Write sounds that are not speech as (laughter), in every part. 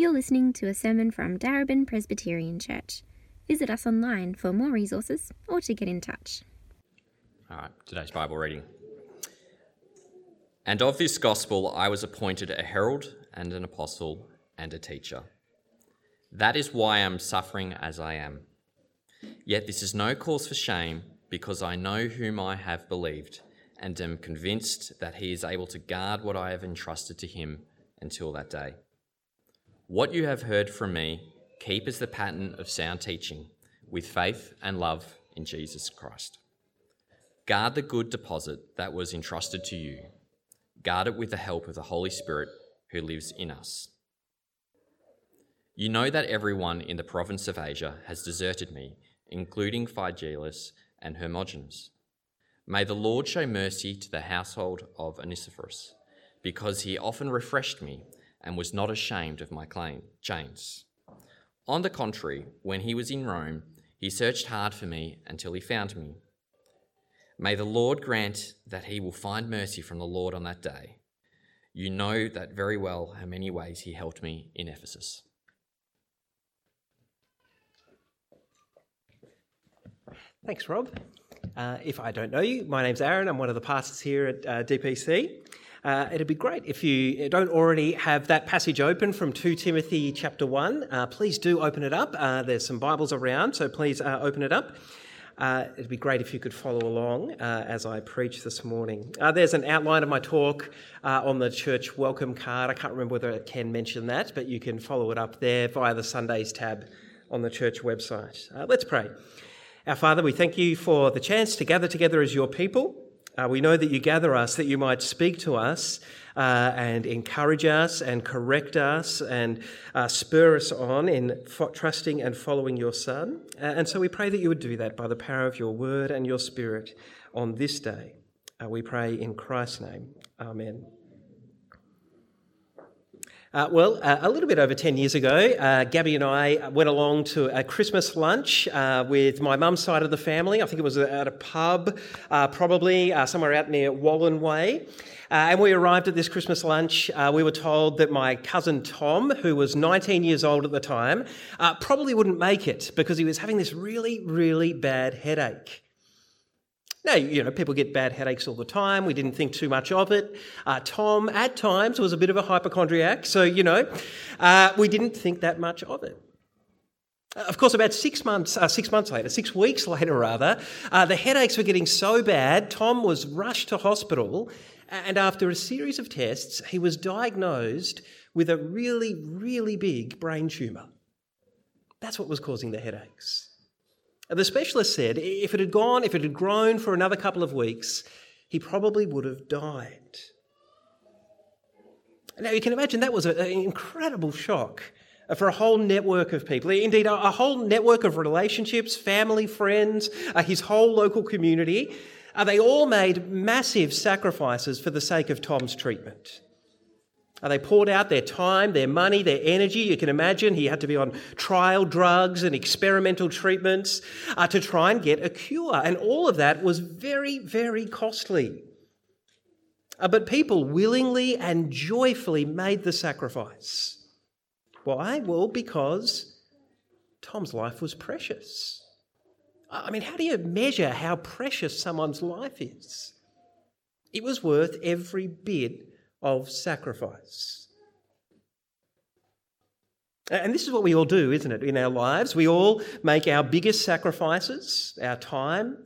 You're listening to a sermon from Darebin Presbyterian Church. Visit us online for more resources or to get in touch. All right, today's Bible reading. And of this gospel I was appointed a herald and an apostle and a teacher. That is why I'm suffering as I am. Yet this is no cause for shame, because I know whom I have believed, and am convinced that he is able to guard what I have entrusted to him until that day. What you have heard from me, keep as the pattern of sound teaching, with faith and love in Jesus Christ. Guard the good deposit that was entrusted to you. Guard it with the help of the Holy Spirit who lives in us. You know that everyone in the province of Asia has deserted me, including Phygelus and Hermogenes. May the Lord show mercy to the household of Onesiphorus, because he often refreshed me and was not ashamed of my claim, chains. On the contrary, when he was in Rome, he searched hard for me until he found me. May the Lord grant that he will find mercy from the Lord on that day. You know that very well how many ways he helped me in Ephesus. Thanks, Rob. Uh, if I don't know you, my name's Aaron. I'm one of the pastors here at uh, DPC. Uh, it'd be great if you don't already have that passage open from 2 Timothy chapter 1. Uh, please do open it up. Uh, there's some Bibles around, so please uh, open it up. Uh, it'd be great if you could follow along uh, as I preach this morning. there's an outline of my talk on the church welcome card. I can't remember whether Ken mentioned that, but you can follow it up there via the Sundays tab on the church website. let's pray. Our Father, we thank you for the chance to gather together as your people. Uh, we know that you gather us that you might speak to us uh, and encourage us and correct us and uh, spur us on in fo- trusting and following your Son. and so we pray that you would do that by the power of your word and your spirit on this day. Uh, we pray in Christ's name. Amen. Uh, well, uh, a little bit over 10 years ago, uh, Gabby and I went along to a Christmas lunch uh, with my mum's side of the family. I think it was at a pub, uh, probably uh, somewhere out near Wallen Way. and we arrived at this Christmas lunch. we were told that my cousin Tom, who was 19 years old at the time, probably wouldn't make it because he was having this really, really bad headache. Now, you know, people get bad headaches all the time. We didn't think too much of it. Uh, Tom, at times, was a bit of a hypochondriac, so, you know, uh, we didn't think that much of it. Of course, about six months, uh, six months later, six weeks later rather, uh, the headaches were getting so bad, Tom was rushed to hospital, and after a series of tests, he was diagnosed with a really, really big brain tumour. That's what was causing the headaches. The specialist said if it had gone, if it had grown for another couple of weeks, he probably would have died. Now, you can imagine that was an incredible shock for a whole network of people. Indeed, a whole network of relationships, family, friends, uh, his whole local community. Uh, they all made massive sacrifices for the sake of Tom's treatment. They poured out their time, their money, their energy. You can imagine he had to be on trial drugs and experimental treatments uh, to try and get a cure. And all of that was very, very costly. Uh, but people willingly and joyfully made the sacrifice. Why? Well, because Tom's life was precious. I mean, how do you measure how precious someone's life is? It was worth every bit of sacrifice. And this is what we all do, isn't it, in our lives? We all make our biggest sacrifices, our time,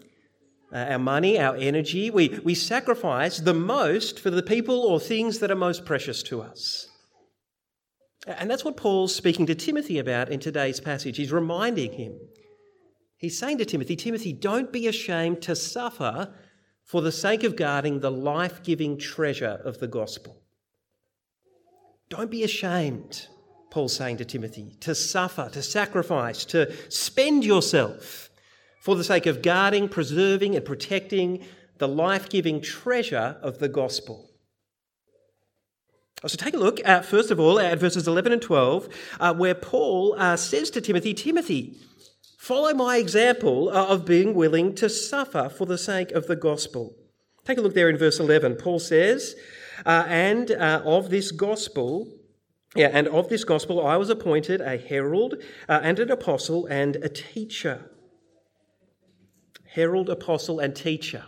our money, our energy. We, we sacrifice the most for the people or things that are most precious to us. And that's what Paul's speaking to Timothy about in today's passage. He's reminding him. He's saying to Timothy, Timothy, don't be ashamed to suffer for the sake of guarding the life giving treasure of the gospel. Don't be ashamed, Paul's saying to Timothy, to suffer, to sacrifice, to spend yourself for the sake of guarding, preserving, and protecting the life giving treasure of the gospel. So take a look at, first of all, at verses 11 and 12, uh, where Paul uh, says to Timothy, Timothy, Follow my example uh, of being willing to suffer for the sake of the gospel. Take a look there in verse 11. Paul says, uh, And uh, of this gospel Yeah, and of this gospel I was appointed a herald uh, and an apostle and a teacher. Herald, apostle, and teacher.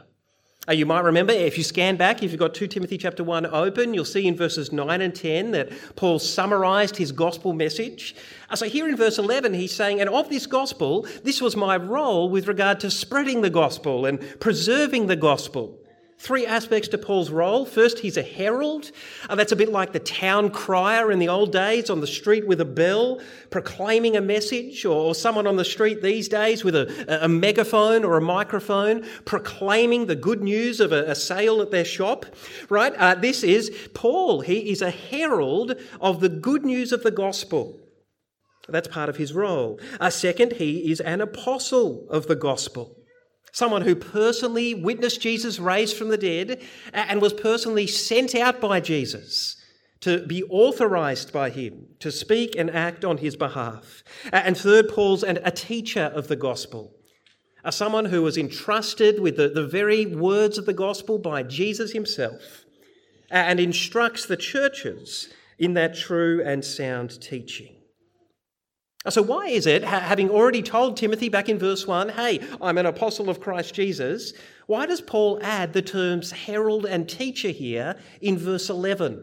Uh, you might remember if you scan back, if you've got 2 Timothy chapter 1 open, you'll see in verses 9 and 10 that Paul summarized his gospel message. Uh, so here in verse 11, he's saying, And of this gospel, this was my role with regard to spreading the gospel and preserving the gospel. Three aspects to Paul's role. First, he's a herald. Uh, that's a bit like the town crier in the old days on the street with a bell, proclaiming a message, or someone on the street these days with a, a megaphone or a microphone, proclaiming the good news of a, a sale at their shop. Right? Uh, this is Paul. He is a herald of the good news of the gospel. That's part of his role. Uh, second, he is an apostle of the gospel someone who personally witnessed Jesus raised from the dead and was personally sent out by Jesus to be authorized by him to speak and act on his behalf. And third, Paul's and a teacher of the gospel, a someone who was entrusted with the, the very words of the gospel by Jesus himself and instructs the churches in that true and sound teaching. So, why is it, having already told Timothy back in verse 1, hey, I'm an apostle of Christ Jesus, why does Paul add the terms herald and teacher here in verse 11?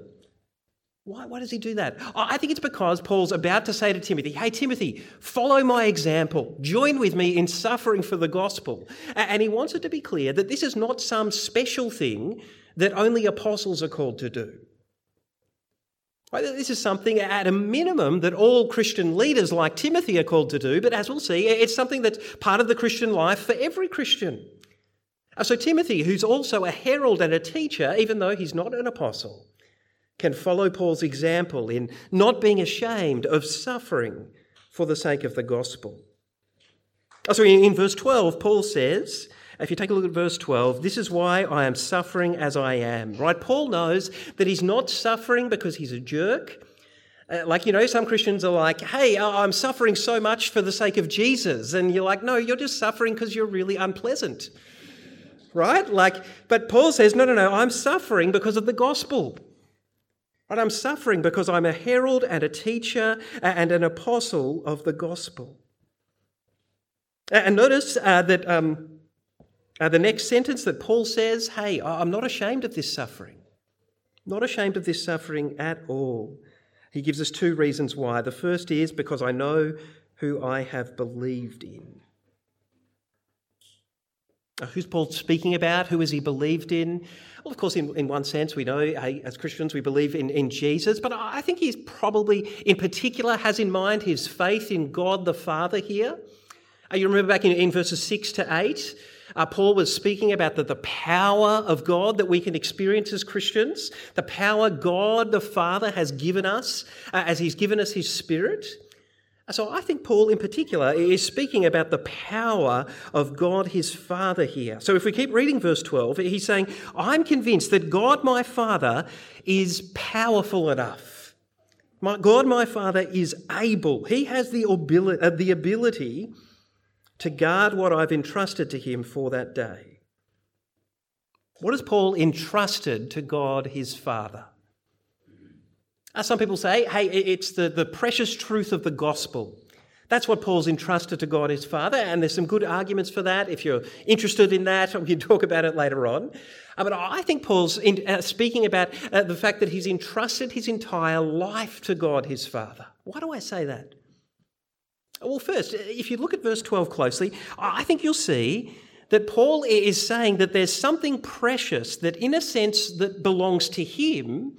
Why, why does he do that? I think it's because Paul's about to say to Timothy, hey, Timothy, follow my example. Join with me in suffering for the gospel. And he wants it to be clear that this is not some special thing that only apostles are called to do. This is something at a minimum that all Christian leaders like Timothy are called to do, but as we'll see, it's something that's part of the Christian life for every Christian. Uh, so, Timothy, who's also a herald and a teacher, even though he's not an apostle, can follow Paul's example in not being ashamed of suffering for the sake of the gospel. Uh, so, in verse 12, Paul says, if you take a look at verse 12, this is why I am suffering as I am. Right? Paul knows that he's not suffering because he's a jerk. Uh, like, you know, some Christians are like, hey, I'm suffering so much for the sake of Jesus. And you're like, no, you're just suffering because you're really unpleasant. Right? Like, but Paul says, no, no, no, I'm suffering because of the gospel. Right? I'm suffering because I'm a herald and a teacher and an apostle of the gospel. And notice uh, that um, uh, the next sentence that Paul says, hey, I'm not ashamed of this suffering. Not ashamed of this suffering at all. He gives us two reasons why. The first is because I know who I have believed in. who's Paul speaking about? Who has he believed in? Well, of course, in, in one sense, we know hey, as Christians we believe in, in Jesus, but I think he's probably, in particular, has in mind his faith in God the Father here. Uh, you remember back in, in verses 6 to 8, uh, Paul was speaking about the, the power of God that we can experience as Christians, the power God the Father has given us uh, as He's given us His Spirit. Uh, so I think Paul in particular is speaking about the power of God his Father here. So if we keep reading verse 12, he's saying, I'm convinced that God my Father is powerful enough. My, God my Father is able. He has the uh, the ability to guard what I've entrusted to him for that day. What has Paul entrusted to God his Father? As some people say, hey, it's the, the precious truth of the gospel. That's what Paul's entrusted to God his Father, and there's some good arguments for that. If you're interested in that, (laughs) we can talk about it later on. Uh, but I think Paul's in, uh, speaking about uh, the fact that he's entrusted his entire life to God his Father. Why do I say that? Well, first, if you look at verse 12 closely, I think you'll see that Paul is saying that there's something precious that, in a sense, that belongs to him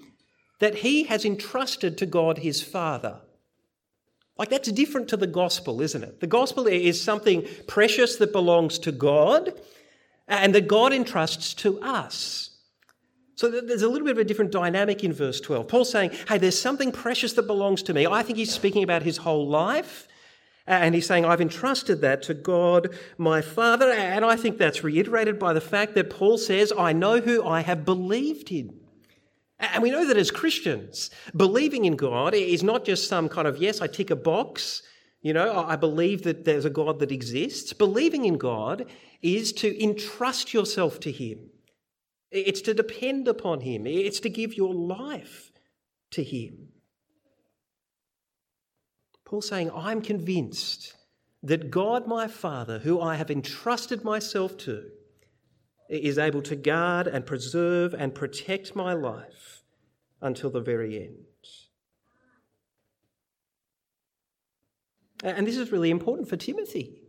that he has entrusted to God his Father. Like that's different to the gospel, isn't it? The gospel is something precious that belongs to God and that God entrusts to us. So there's a little bit of a different dynamic in verse 12. Paul's saying, hey, there's something precious that belongs to me. I think he's speaking about his whole life. And he's saying, I've entrusted that to God, my Father. And I think that's reiterated by the fact that Paul says, I know who I have believed in. And we know that as Christians, believing in God is not just some kind of, yes, I tick a box, you know, I believe that there's a God that exists. Believing in God is to entrust yourself to Him, it's to depend upon Him, it's to give your life to Him. Paul's saying, I'm convinced that God, my Father, who I have entrusted myself to, is able to guard and preserve and protect my life until the very end. And this is really important for Timothy.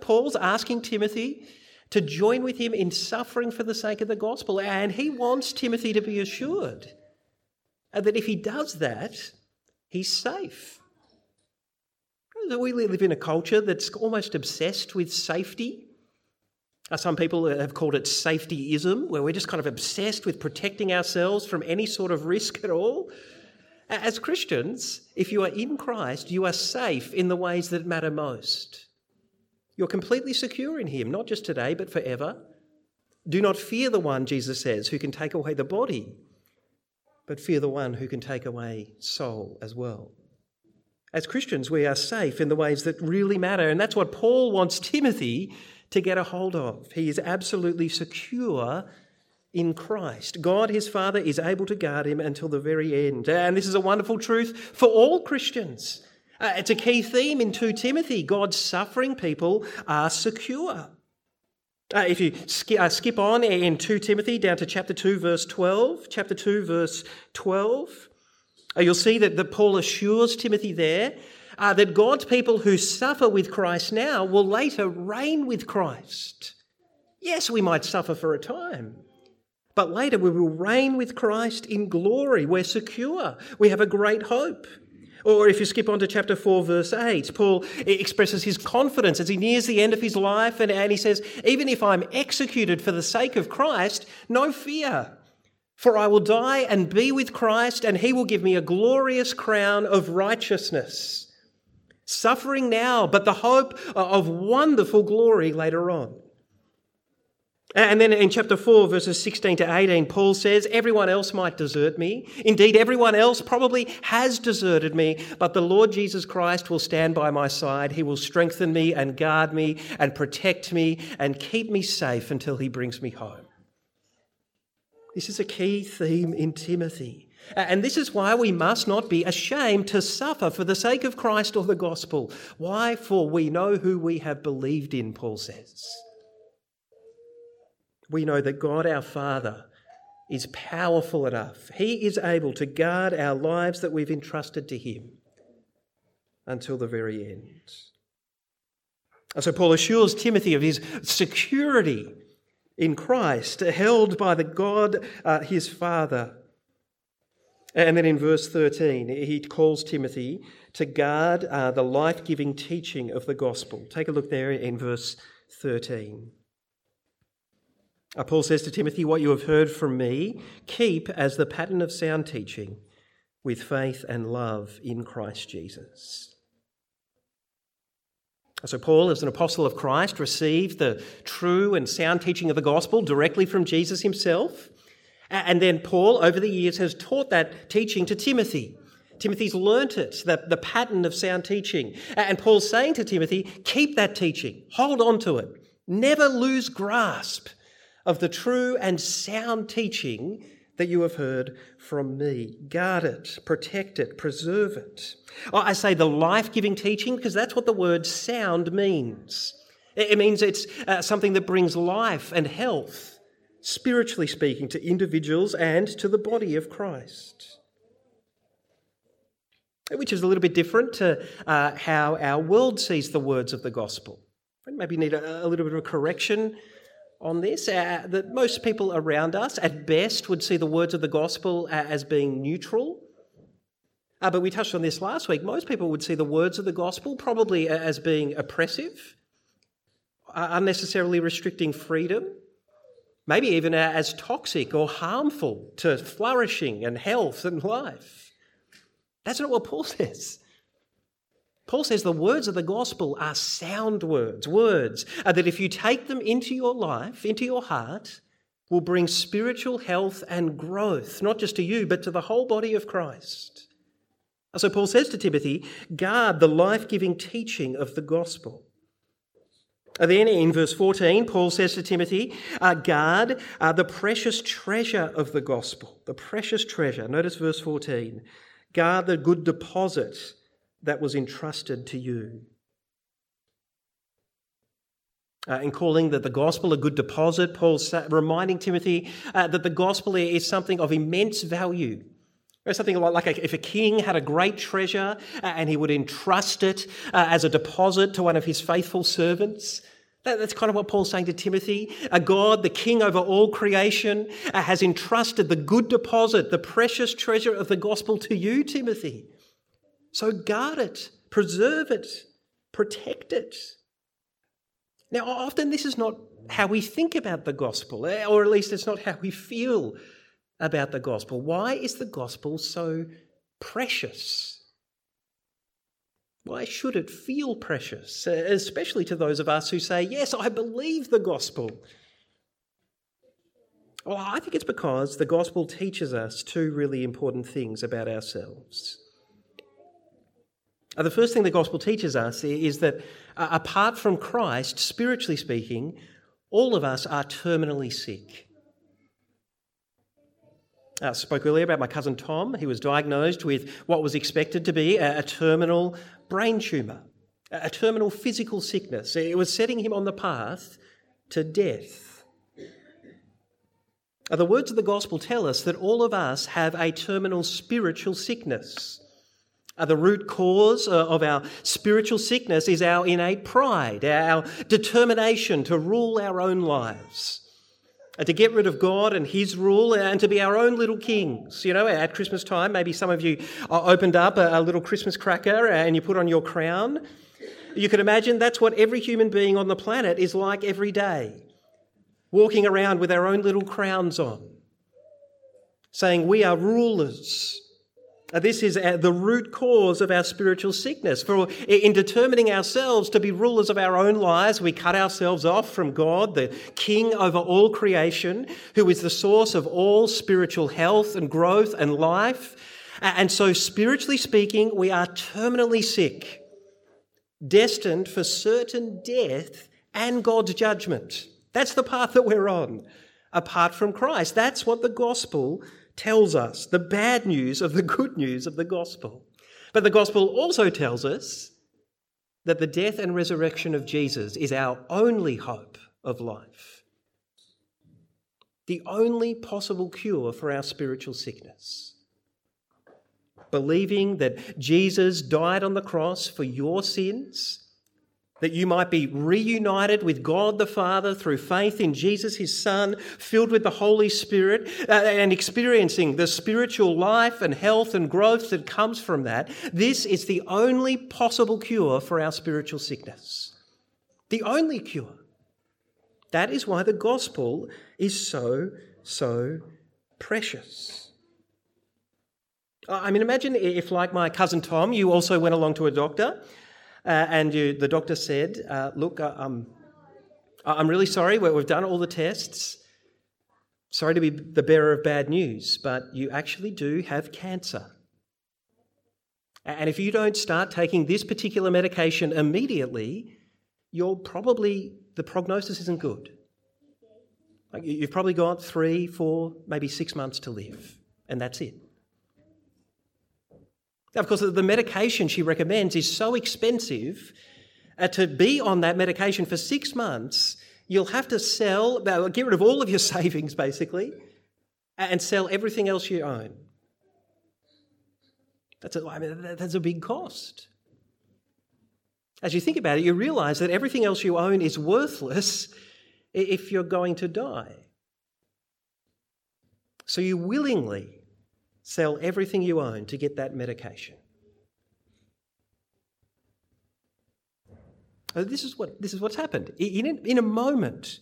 Paul's asking Timothy to join with him in suffering for the sake of the gospel, and he wants Timothy to be assured that if he does that, he's safe. We live in a culture that's almost obsessed with safety. Some people have called it safetyism, where we're just kind of obsessed with protecting ourselves from any sort of risk at all. As Christians, if you are in Christ, you are safe in the ways that matter most. You're completely secure in Him, not just today, but forever. Do not fear the one, Jesus says, who can take away the body, but fear the one who can take away soul as well. As Christians, we are safe in the ways that really matter. And that's what Paul wants Timothy to get a hold of. He is absolutely secure in Christ. God, his Father, is able to guard him until the very end. And this is a wonderful truth for all Christians. Uh, it's a key theme in 2 Timothy. God's suffering people are secure. Uh, if you sk- uh, skip on in 2 Timothy down to chapter 2, verse 12, chapter 2, verse 12, uh, you'll see that, that Paul assures Timothy there uh, that God's people who suffer with Christ now will later reign with Christ. Yes, we might suffer for a time, but later we will reign with Christ in glory. We're secure. We have a great hope. Or if you skip on to chapter 4, verse 8, Paul expresses his confidence as he nears the end of his life and, and he says, Even if I'm executed for the sake of Christ, no fear. For I will die and be with Christ, and he will give me a glorious crown of righteousness. Suffering now, but the hope uh, of wonderful glory later on. And then in chapter 4, verses 16 to 18, Paul says, Everyone else might desert me. Indeed, everyone else probably has deserted me, but the Lord Jesus Christ will stand by my side. He will strengthen me and guard me and protect me and keep me safe until he brings me home. This is a key theme in Timothy. And this is why we must not be ashamed to suffer for the sake of Christ or the gospel. Why? For we know who we have believed in, Paul says. We know that God our Father is powerful enough. He is able to guard our lives that we've entrusted to Him until the very end. And so Paul assures Timothy of his security in Christ, held by the God, uh, his Father. And then in verse 13, he calls Timothy to guard uh, the life giving teaching of the gospel. Take a look there in verse 13. Uh, Paul says to Timothy, What you have heard from me, keep as the pattern of sound teaching with faith and love in Christ Jesus. So, Paul, as an apostle of Christ, received the true and sound teaching of the gospel directly from Jesus himself. And then Paul, over the years, has taught that teaching to Timothy. Timothy's learnt it, the, the pattern of sound teaching. And Paul's saying to Timothy, keep that teaching, hold on to it, never lose grasp of the true and sound teaching that you have heard from me. Guard it, protect it, preserve it. Oh, I say the life giving teaching because that's what the word sound means. It means it's uh, something that brings life and health, spiritually speaking, to individuals and to the body of Christ. Which is a little bit different to uh, how our world sees the words of the gospel. Maybe need a, a little bit of a correction on this. Uh, that most people around us, at best, would see the words of the gospel uh, as being neutral. Uh, but we touched on this last week. Most people would see the words of the gospel probably uh, as being oppressive, uh, unnecessarily restricting freedom, maybe even uh, as toxic or harmful to flourishing and health and life. That's not what Paul (laughs) says. Paul says the words of the gospel are sound words, words that if you take them into your life, into your heart, will bring spiritual health and growth, not just to you, but to the whole body of Christ. So Paul says to Timothy, guard the life giving teaching of the gospel. Then in verse 14, Paul says to Timothy, uh, guard uh, the precious treasure of the gospel, the precious treasure. Notice verse 14. Guard the good deposit that was entrusted to you. Uh, in calling that the gospel a good deposit, Paul's reminding Timothy uh, that the gospel is something of immense value. something like, like a, if a king had a great treasure uh, and he would entrust it uh, as a deposit to one of his faithful servants. That, that's kind of what Paul's saying to Timothy. A God, the king over all creation, uh, has entrusted the good deposit, the precious treasure of the gospel to you, Timothy. So guard it, preserve it, protect it. Now, often this is not how we think about the gospel, eh, or at least it's not how we feel about the gospel. Why is the gospel so precious? Why should it feel precious, eh, especially to those of us who say, Yes, I believe the gospel? Well, I think it's because the gospel teaches us two really important things about ourselves. Uh, the first thing the gospel teaches us is that uh, apart from Christ, spiritually speaking, all of us are terminally sick. I spoke earlier about my cousin Tom. He was diagnosed with what was expected to be a, terminal brain tumour, a, terminal physical sickness. It was setting him on the path to death. Uh, the words of the gospel tell us that all of us have a terminal spiritual sickness. Uh, the root cause uh, of our spiritual sickness is our innate pride, our determination to rule our own lives, and to get rid of God and His rule, and to be our own little kings. You know, at Christmas time, maybe some of you opened up a, little Christmas cracker and you put on your crown. You can imagine that's what every human being on the planet is like every day, walking around with our own little crowns on, saying, We are rulers. Uh, this is uh, the root cause of our spiritual sickness. For in determining ourselves to be rulers of our own lives, we cut ourselves off from God, the King over all creation, who is the source of all spiritual health and growth and life. And so, spiritually speaking, we are terminally sick, destined for certain death and God's judgment. That's the path that we're on, apart from Christ. That's what the gospel tells us the bad news of the good news of the gospel. But the gospel also tells us that the death and resurrection of Jesus is our only hope of life, the only possible cure for our spiritual sickness. Believing that Jesus died on the cross for your sins that you might be reunited with God the Father through faith in Jesus, his Son, filled with the Holy Spirit, uh, and experiencing the spiritual life and health and growth that comes from that. This is the only possible cure for our spiritual sickness. The only cure. That is why the gospel is so, so precious. I mean, imagine if, like my cousin Tom, you also went along to a doctor uh, and you, the doctor said, uh, Look, uh, um, I'm really sorry, we've done all the tests. Sorry to be the bearer of bad news, but you actually do have cancer. And if you don't start taking this particular medication immediately, you're probably, the prognosis isn't good. Like you've probably got three, four, maybe six months to live, and that's it. Now, of course, the medication she recommends is so expensive. Uh, to be on that medication for six months, you'll have to sell, get rid of all of your (laughs) savings basically, and sell everything else you own. That's a, I mean, that's a big cost. As you think about it, you realize that everything else you own is worthless if you're going to die. So you willingly Sell everything you own to get that medication. This is, what, this is what's happened. In a, in a moment,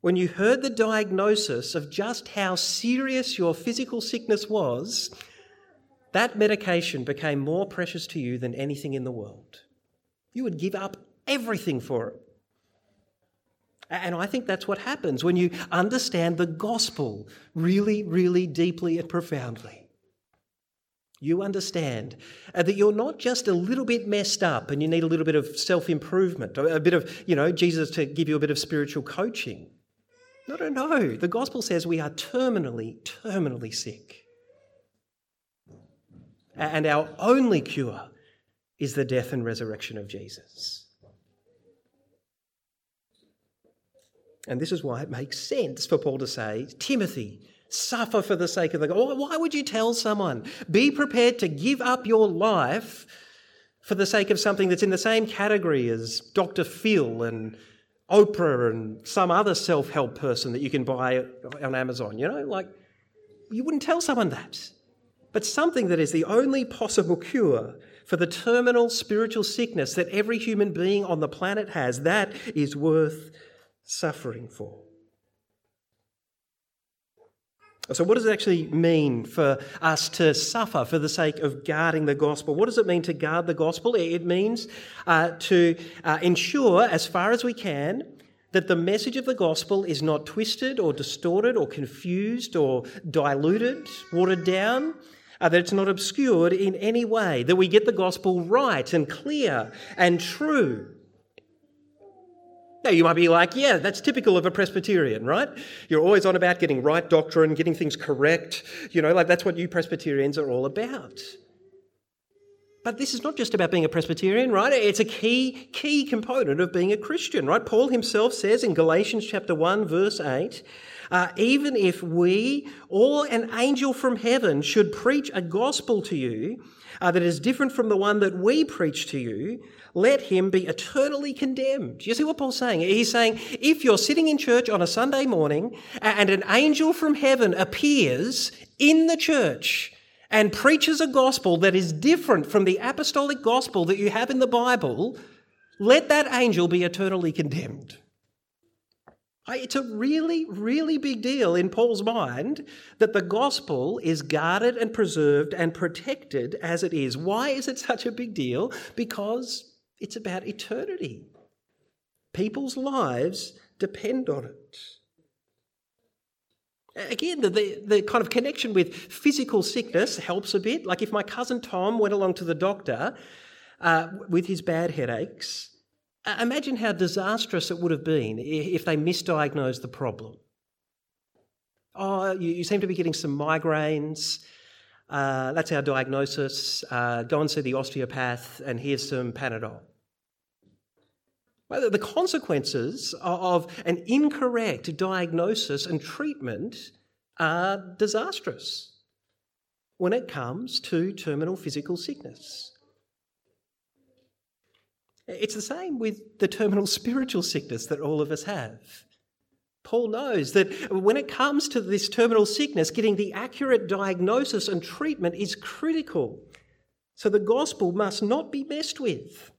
when you heard the diagnosis of just how serious your physical sickness was, that medication became more precious to you than anything in the world. You would give up everything for it. And I think that's what happens when you understand the gospel really, really deeply and profoundly you understand uh, that you're not just a little bit messed up and you need a little bit of self improvement, a bit of, you know, Jesus to give you a bit of spiritual coaching. No, no, no. The gospel says we are terminally, terminally sick. And our only cure is the death and resurrection of Jesus. And this is why it makes sense for Paul to say, Timothy, suffer for the sake of the God. Why would you tell someone, be prepared to give up your life for the sake of something that's in the same category as Dr. Phil and Oprah and some other self help person that you can buy on Amazon? You know, like, you wouldn't tell someone that. But something that is the only possible cure for the terminal spiritual sickness that every human being on the planet has, that is worth suffering for. So, what does it actually mean for us to suffer for the sake of guarding the gospel? What does it mean to guard the gospel? It means uh, to uh, ensure, as far as we can, that the message of the gospel is not twisted or distorted or confused or diluted, watered down, uh, that it's not obscured in any way, that we get the gospel right and clear and true. Now, you might be like, yeah, that's typical of a Presbyterian, right? You're always on about getting right doctrine, getting things correct. You know, like that's what you Presbyterians are all about. But this is not just about being a Presbyterian, right? It's a key, key component of being a Christian, right? Paul himself says in Galatians chapter 1, verse 8, uh, even if we or an angel from heaven should preach a gospel to you uh, that is different from the one that we preach to you, let him be eternally condemned. You see what Paul's saying? He's saying if you're sitting in church on a Sunday morning and an angel from heaven appears in the church and preaches a gospel that is different from the apostolic gospel that you have in the Bible, let that angel be eternally condemned. It's a really, really big deal in Paul's mind that the gospel is guarded and preserved and protected as it is. Why is it such a big deal? Because it's about eternity. People's lives depend on it. Again, the, the, the, kind of connection with physical sickness helps a bit. Like if my cousin Tom went along to the doctor uh, with his bad headaches, imagine how disastrous it would have been if they misdiagnosed the problem. Oh, you, seem to be getting some migraines. Uh, that's our diagnosis. Uh, go and see the osteopath, and here's some Panadol. Well, the consequences of an incorrect diagnosis and treatment are disastrous when it comes to terminal physical sickness. It's the same with the terminal spiritual sickness that all of us have. Paul knows that when it comes to this terminal sickness, getting the accurate diagnosis and treatment is critical. So the gospel must not be messed with.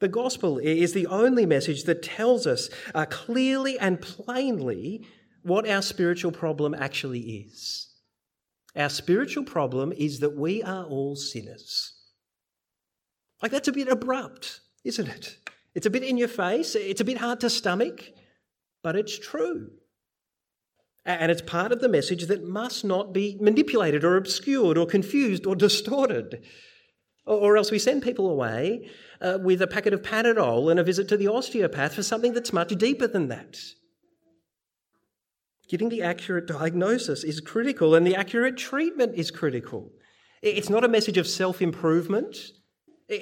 The gospel is the only message that tells us uh, clearly and plainly what our spiritual problem actually is. Our spiritual problem is that we are all sinners. Like, that's a bit abrupt, isn't it? It's a bit in your face, it's a bit hard to stomach, but it's true. And it's part of the message that must not be manipulated or obscured or confused or distorted. Or else we send people away uh, with a packet of Panadol and a visit to the osteopath for something that's much deeper than that. Getting the accurate diagnosis is critical, and the accurate treatment is critical. It's not a message of self improvement.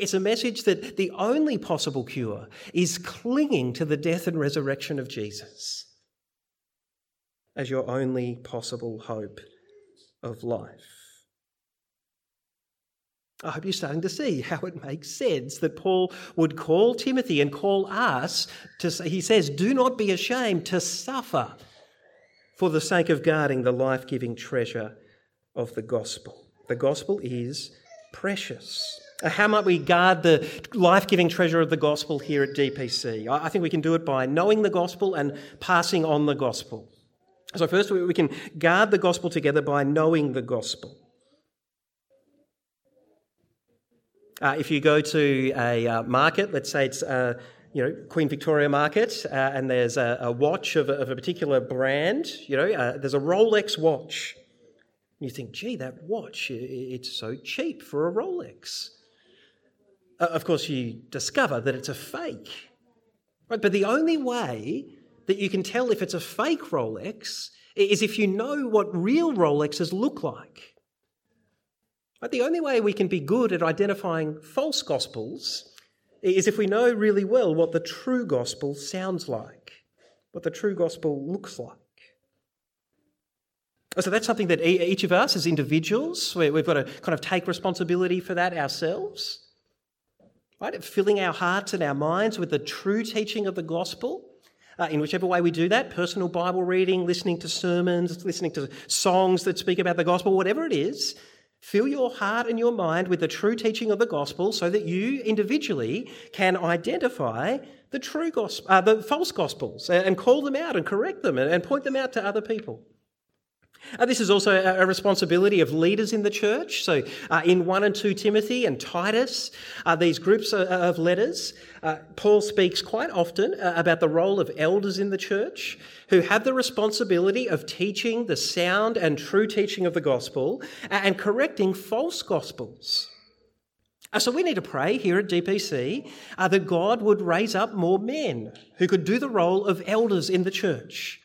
It's a message that the only possible cure is clinging to the death and resurrection of Jesus as your only possible hope of life. I hope you're starting to see how it makes sense that Paul would call Timothy and call us to say, he says, do not be ashamed to suffer for the sake of guarding the life giving treasure of the gospel. The gospel is precious. How might we guard the life giving treasure of the gospel here at DPC? I think we can do it by knowing the gospel and passing on the gospel. So, first, we can guard the gospel together by knowing the gospel. Uh, if you go to a uh, market, let's say it's uh, you know Queen Victoria Market, uh, and there's a, a watch of a, of a, particular brand, you know, uh, there's a Rolex watch. You think, gee, that watch, it's so cheap for a Rolex. Uh, of course, you discover that it's a fake. Right? But the only way that you can tell if it's a fake Rolex is if you know what real Rolexes look like. But the only way we can be good at identifying false gospels is if we know really well what the true gospel sounds like, what the true gospel looks like. So that's something that each of us as individuals, we've got to kind of take responsibility for that ourselves. Right? Filling our hearts and our minds with the true teaching of the gospel. Uh, in whichever way we do that personal Bible reading, listening to sermons, listening to songs that speak about the gospel, whatever it is fill your heart and your mind with the true teaching of the gospel so that you individually can identify the true gospel, uh, the false gospels, and call them out and correct them and point them out to other people. Uh, this is also a, responsibility of leaders in the church. So, uh, in 1 and 2 Timothy and Titus, uh, these groups of letters, uh, Paul speaks quite often uh, about the role of elders in the church who have the responsibility of teaching the sound and true teaching of the gospel and correcting false gospels. Uh, so, we need to pray here at DPC that God would raise up more men who could do the role of elders in the church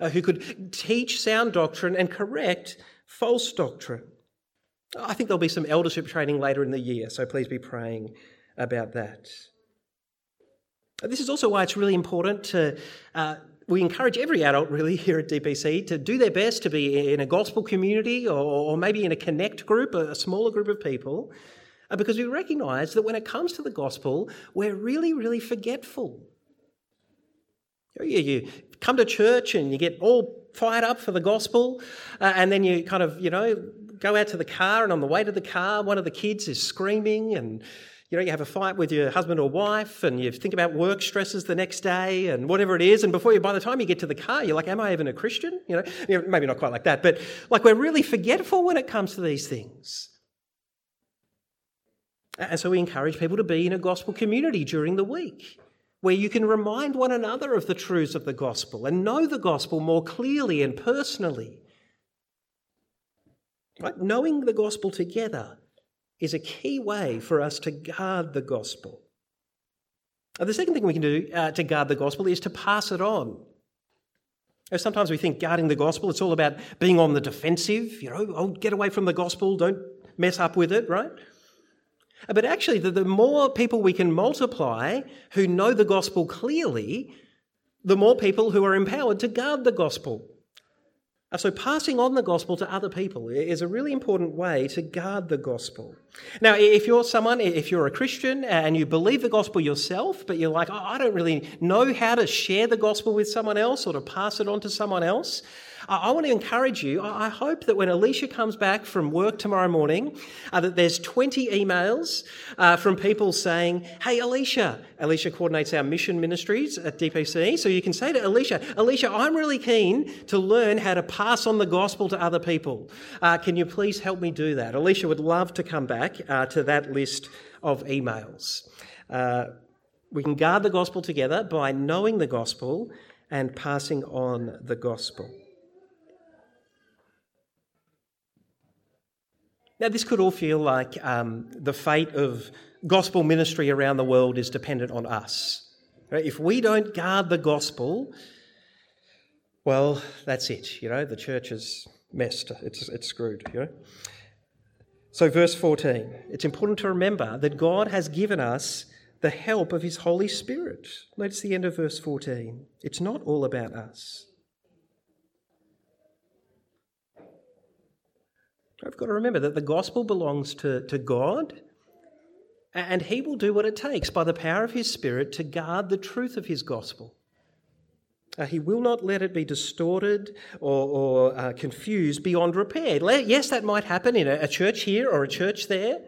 uh, who could teach sound doctrine and correct false doctrine. I think there'll be some eldership training later in the year, so please be praying about that. This is also why it's really important to. Uh, we encourage every adult, really, here at DPC to do their best to be in a gospel community or, maybe in a connect group, a, smaller group of people, uh, because we recognise that when it comes to the gospel, we're really, really forgetful. You, you come to church and you get all fired up for the gospel, uh, and then you kind of, you know, go out to the car, and on the way to the car, one of the kids is screaming, and you know, you have a fight with your husband or wife, and you think about work stresses the next day, and whatever it is, and before you, by the time you get to the car, you're like, "Am I even a Christian?" You know, maybe not quite like that, but like we're really forgetful when it comes to these things. And so we encourage people to be in a gospel community during the week where you can remind one another of the truths of the gospel and know the gospel more clearly and personally. Right? Knowing the gospel together is a key way for us to guard the gospel. The second thing we can do uh, to guard the gospel is to pass it on. Sometimes we think guarding the gospel, it's all about being on the defensive, you know, oh, get away from the gospel, don't mess up with it, right? But actually, the, the more people we can multiply who know the gospel clearly, the more people who are empowered to guard the gospel. Uh, so, passing on the gospel to other people is a really important way to guard the gospel. Now, if you're someone, if you're a Christian and you believe the gospel yourself, but you're like, oh, I don't really know how to share the gospel with someone else or to pass it on to someone else, I want to encourage you. I hope that when Alicia comes back from work tomorrow morning, uh, that there's 20 emails uh, from people saying, Hey, Alicia. Alicia coordinates our mission ministries at DPC. So you can say to Alicia, Alicia, I'm really keen to learn how to pass on the gospel to other people. Uh, can you please help me do that? Alicia would love to come back uh, to that list of emails. Uh, we can guard the gospel together by knowing the gospel and passing on the gospel. Now, this could all feel like um, the fate of gospel ministry around the world is dependent on us. Right? If we don't guard the gospel, well, that's it. You know, the church is messed. It's, it's screwed. You know. So, verse 14. It's important to remember that God has given us the help of His Holy Spirit. Notice the end of verse 14. It's not all about us. I've got to remember that the gospel belongs to, to God, and He will do what it takes by the power of His Spirit to guard the truth of His gospel. Uh, he will not let it be distorted or, or uh, confused beyond repair. Yes, that might happen in a, a church here or a church there,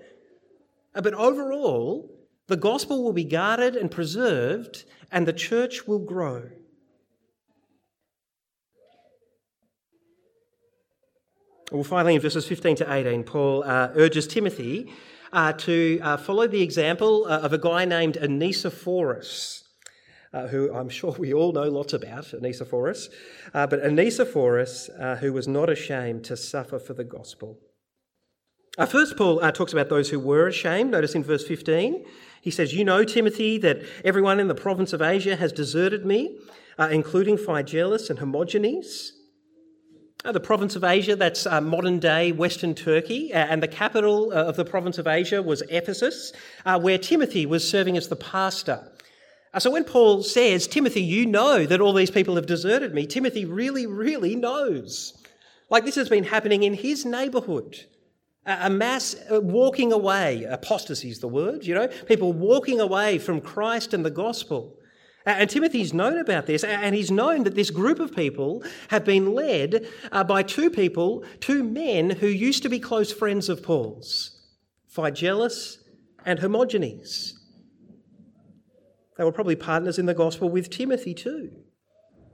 uh, but overall, the gospel will be guarded and preserved, and the church will grow. Well, finally, in verses 15 to 18, Paul uh, urges Timothy uh, to uh, follow the example uh, of a guy named Onesiphorus, uh, who I'm sure we all know lots about, Onesiphorus, uh, but Onesiphorus, who was not ashamed to suffer for the gospel. first, Paul talks about those who were ashamed. Notice in verse 15, he says, You know, Timothy, that everyone in the province of Asia has deserted me, including Phygelus and Hermogenes. Uh, the province of Asia, that's uh, modern day Western Turkey, uh, and the capital uh, of the province of Asia was Ephesus, uh, where Timothy was serving as the pastor. Uh, so when Paul says, Timothy, you know that all these people have deserted me, Timothy really, really knows. Like this has been happening in his neighbourhood. A mass walking away, apostasy is the word, you know, people walking away from Christ and the gospel. And Timothy's known about this, and he's known that this group of people have been led uh, by two people, two men who used to be close friends of Paul's Phygelus and Hermogenes. They were probably partners in the gospel with Timothy too.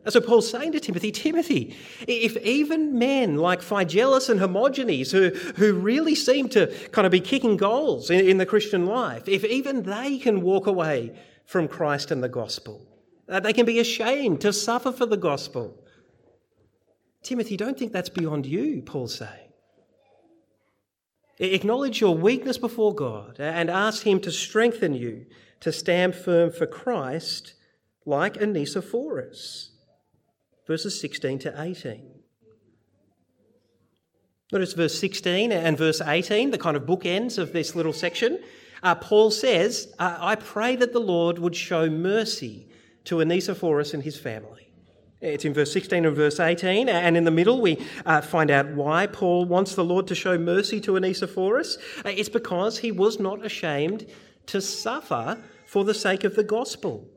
And so Paul's saying to Timothy, Timothy, if even men like Phygelus and Hermogenes, who, who really seem to kind of be kicking goals in, in the Christian life, if even they can walk away from Christ and the gospel. Uh, they can be ashamed to suffer for the gospel. Timothy, don't think that's beyond you, Paul's saying. Acknowledge your weakness before God and ask Him to strengthen you to stand firm for Christ like Onesiphorus. Verses 16 to 18. Notice verse 16 and verse 18, the kind of bookends of this little section. Uh, Paul says, uh, I pray that the Lord would show mercy to Onesiphorus and his family. It's in verse 16 and verse 18, and in the middle we uh, find out why Paul wants the Lord to show mercy to Onesiphorus. Uh, it's because he was not ashamed to suffer for the sake of the gospel.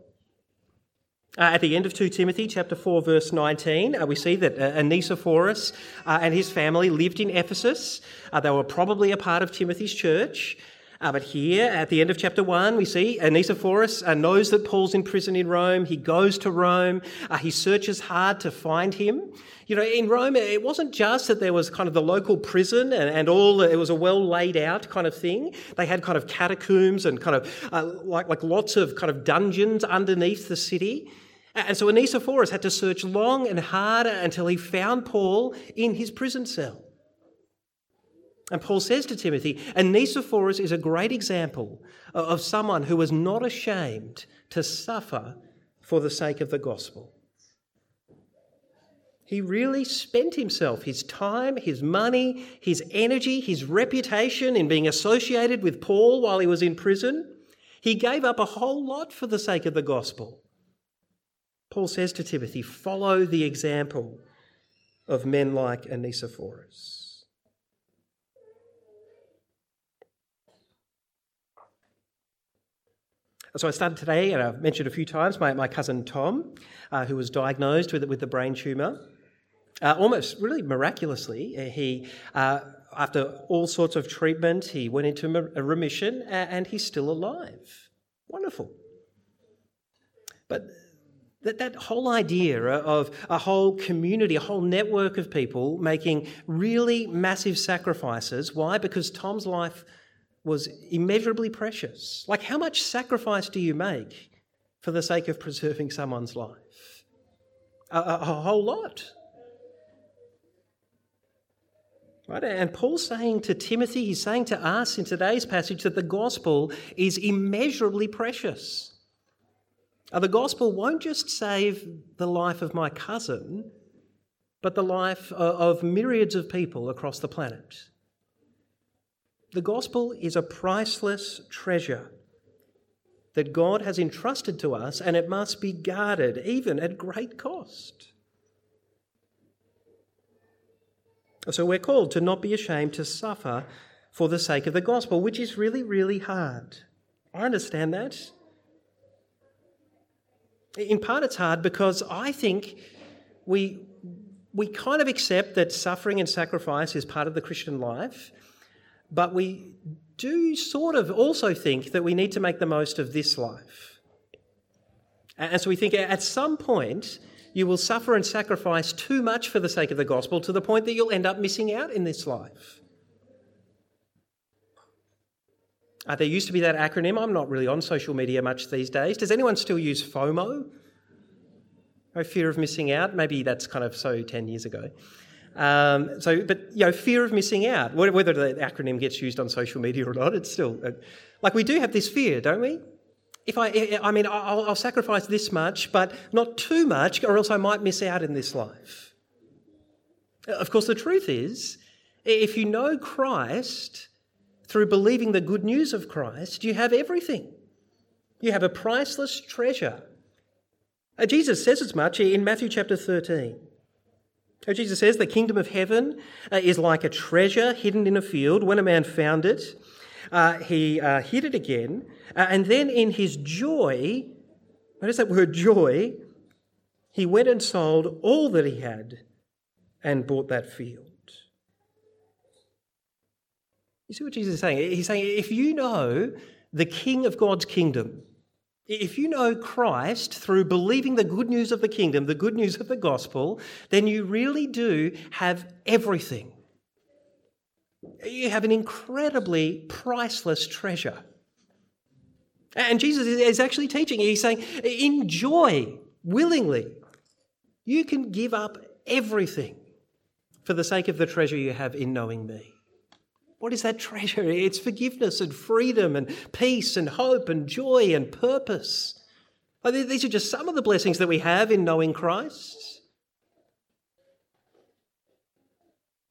Uh, at the end of 2 Timothy chapter 4 verse 19, uh, we see that Onesiphorus and his family lived in Ephesus. They were probably a part of Timothy's church. Uh, but here, at the end of chapter 1, we see Onesiphorus uh, knows that Paul's in prison in Rome. He goes to Rome. Uh, he searches hard to find him. You know, in Rome, it wasn't just that there was kind of the local prison and, and all, it was a well laid out kind of thing. They had kind of catacombs and kind of uh, like, like lots of kind of dungeons underneath the city. And so Onesiphorus had to search long and hard until he found Paul in his prison cell. And Paul says to Timothy, Onesiphorus is a great example of someone who was not ashamed to suffer for the sake of the gospel. He really spent himself, his time, his money, his energy, his reputation in being associated with Paul while he was in prison. He gave up a whole lot for the sake of the gospel. Paul says to Timothy, follow the example of men like Onesiphorus. So I started today, and I've mentioned a few times, my, my cousin Tom, uh, who was diagnosed with, with a brain tumour. Uh, almost really miraculously, uh, he, uh, after all sorts of treatment, he went into a remission and he's still alive. Wonderful. But that, that whole idea of a whole community, a whole network of people making really massive sacrifices. Why? Because Tom's life was immeasurably precious. Like, how much sacrifice do you make for the sake of preserving someone's life? A, a, a whole lot. Right? And Paul's saying to Timothy, he's saying to us in today's passage that the gospel is immeasurably precious. Uh, the gospel won't just save the life of my cousin, but the life of myriads of people across the planet. The gospel is a priceless treasure that God has entrusted to us, and it must be guarded, even at great cost. So we're called to not be ashamed to suffer for the sake of the gospel, which is really, really hard. I understand that. In part, it's hard because I think we, we kind of accept that suffering and sacrifice is part of the Christian life. But we do sort of also think that we need to make the most of this life. And so we think at some point you will suffer and sacrifice too much for the sake of the gospel to the point that you'll end up missing out in this life. Uh, there used to be that acronym. I'm not really on social media much these days. Does anyone still use FOMO? No fear of missing out? Maybe that's kind of so 10 years ago. Um, so, but you know, fear of missing out, whether the acronym gets used on social media or not, it's still uh, like we do have this fear, don't we? If I, I mean, I'll, I'll sacrifice this much, but not too much, or else I might miss out in this life. Of course, the truth is, if you know Christ through believing the good news of Christ, you have everything. You have a priceless treasure. Uh, Jesus says as much in Matthew chapter 13. Uh, Jesus says, The kingdom of heaven uh, is like a treasure hidden in a field. When a man found it, uh, he uh, hid it again. Uh, and then in his joy, notice that word joy, he went and sold all that he had and bought that field. You see what Jesus is saying? He's saying, if you know the king of God's kingdom, if you know Christ through believing the good news of the kingdom, the good news of the gospel, then you really do have everything. You have an incredibly priceless treasure. And Jesus is actually teaching, he's saying, enjoy willingly. You can give up everything for the sake of the treasure you have in knowing me. What is that treasure? It's forgiveness and freedom and peace and hope and joy and purpose. These are just some of the blessings that we have in knowing Christ.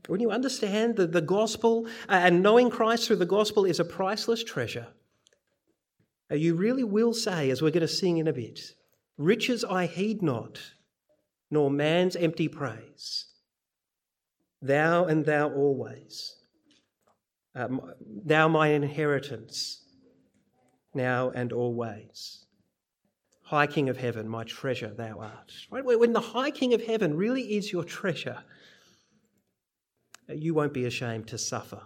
When you understand that the gospel uh, and knowing Christ through the gospel is a priceless treasure, uh, you really will say, as we're going to sing in a bit, riches I heed not, nor man's empty praise. Thou and thou always um, thou my inheritance, now and always. High King of heaven, my treasure thou art. Right? When the High King of heaven really is your treasure, you won't be ashamed to suffer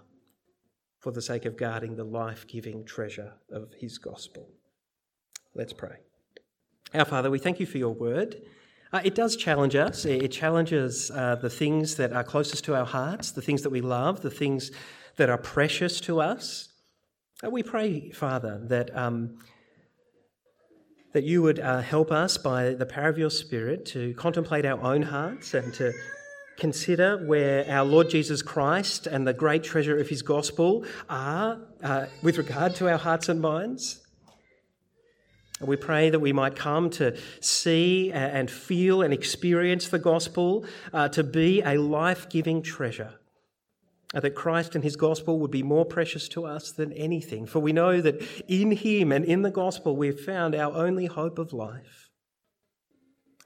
for the sake of guarding the life giving treasure of his gospel. Let's pray. Our Father, we thank you for your word. Uh, it does challenge us. It challenges uh, the things that are closest to our hearts, the things that we love, the things that are precious to us. And we pray, Father, that, um, that you would uh, help us by the power of your Spirit to contemplate our own hearts and to consider where our Lord Jesus Christ and the great treasure of his gospel are uh, with regard to our hearts and minds. We pray that we might come to see and feel and experience the gospel uh, to be a life giving treasure that Christ and his gospel would be more precious to us than anything, for we know that in him and in the gospel we've found our only hope of life.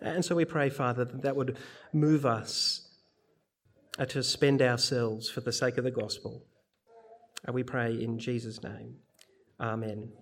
And so we pray, Father, that that would move us uh, to spend ourselves for the sake of the gospel. And we pray in Jesus' name. Amen.